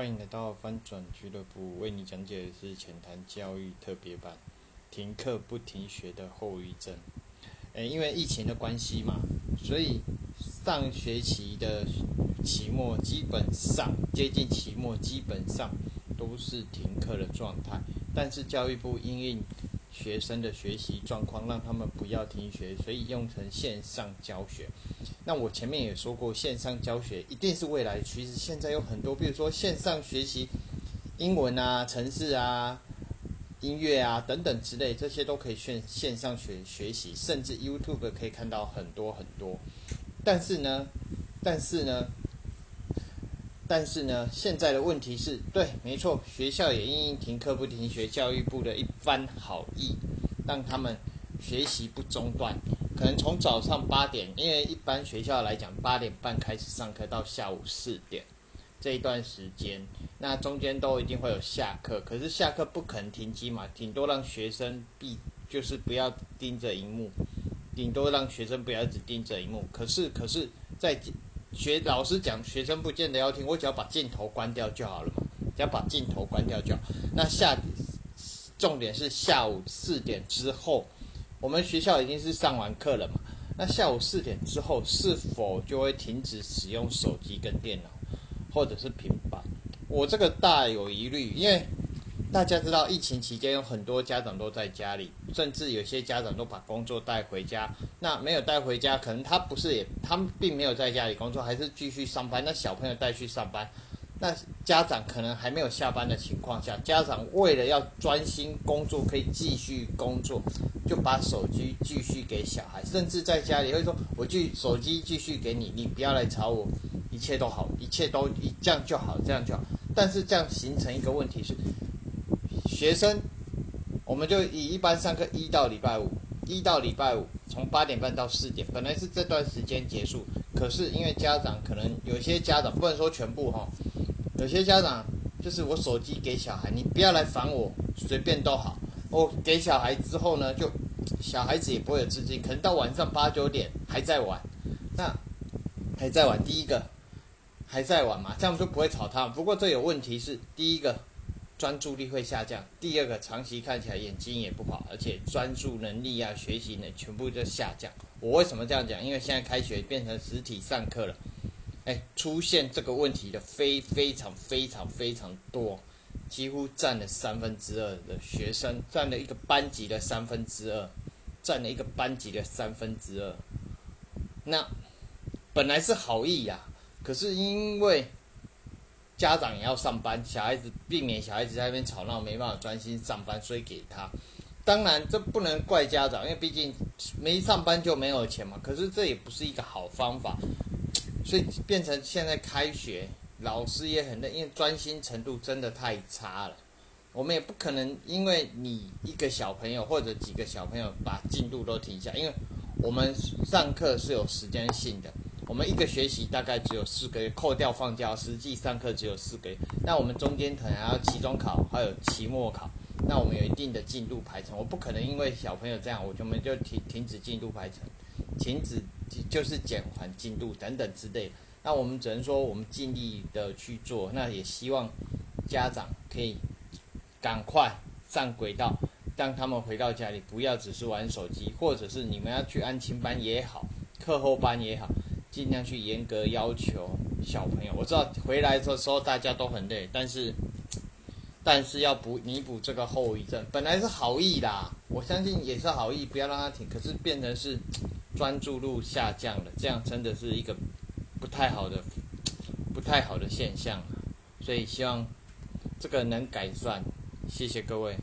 欢迎来到翻转俱乐部，为你讲解的是浅谈教育特别版，停课不停学的后遗症。诶，因为疫情的关系嘛，所以上学期的期末基本上接近期末，基本上都是停课的状态。但是教育部因应学生的学习状况，让他们不要停学，所以用成线上教学。那我前面也说过，线上教学一定是未来趋势。现在有很多，比如说线上学习英文啊、城市啊、音乐啊等等之类，这些都可以线线上学学习，甚至 YouTube 可以看到很多很多。但是呢，但是呢，但是呢，现在的问题是对，没错，学校也因停课不停学，教育部的一番好意，让他们学习不中断。可能从早上八点，因为一般学校来讲，八点半开始上课到下午四点这一段时间，那中间都一定会有下课。可是下课不可能停机嘛，顶多让学生闭，就是不要盯着荧幕，顶多让学生不要只盯着荧幕。可是，可是，在学老师讲，学生不见得要听，我只要把镜头关掉就好了嘛，只要把镜头关掉就好。那下重点是下午四点之后。我们学校已经是上完课了嘛？那下午四点之后是否就会停止使用手机跟电脑，或者是平板？我这个大有疑虑，因为大家知道疫情期间有很多家长都在家里，甚至有些家长都把工作带回家。那没有带回家，可能他不是也，他们并没有在家里工作，还是继续上班。那小朋友带去上班。那家长可能还没有下班的情况下，家长为了要专心工作，可以继续工作，就把手机继续给小孩，甚至在家里会说：“我继手机继续给你，你不要来吵我，一切都好，一切都一这样就好，这样就好。”但是这样形成一个问题是，学生，我们就以一般上课一到礼拜五，一到礼拜五从八点半到四点，本来是这段时间结束，可是因为家长可能有些家长不能说全部哈。有些家长就是我手机给小孩，你不要来烦我，随便都好。我给小孩之后呢，就小孩子也不会有自信，可能到晚上八九点还在玩，那还在玩。第一个还在玩嘛，这样就不会吵他。不过这有问题是，第一个专注力会下降，第二个长期看起来眼睛也不好，而且专注能力啊、学习呢全部就下降。我为什么这样讲？因为现在开学变成实体上课了。哎，出现这个问题的非非常非常非常多，几乎占了三分之二的学生，占了一个班级的三分之二，占了一个班级的三分之二。那本来是好意呀，可是因为家长也要上班，小孩子避免小孩子在那边吵闹，没办法专心上班，所以给他。当然这不能怪家长，因为毕竟没上班就没有钱嘛。可是这也不是一个好方法。所以变成现在开学，老师也很累，因为专心程度真的太差了。我们也不可能因为你一个小朋友或者几个小朋友把进度都停下，因为我们上课是有时间性的。我们一个学期大概只有四个月，扣掉放假，实际上课只有四个月。那我们中间可能还要期中考，还有期末考。那我们有一定的进度排程，我不可能因为小朋友这样，我就们就停停止进度排程，停止。就是减缓进度等等之类，那我们只能说我们尽力的去做，那也希望家长可以赶快上轨道，让他们回到家里不要只是玩手机，或者是你们要去安亲班也好，课后班也好，尽量去严格要求小朋友。我知道回来的时候大家都很累，但是但是要补弥补这个后遗症，本来是好意啦，我相信也是好意，不要让他停，可是变成是。专注度下降了，这样真的是一个不太好的、不太好的现象，所以希望这个能改善。谢谢各位。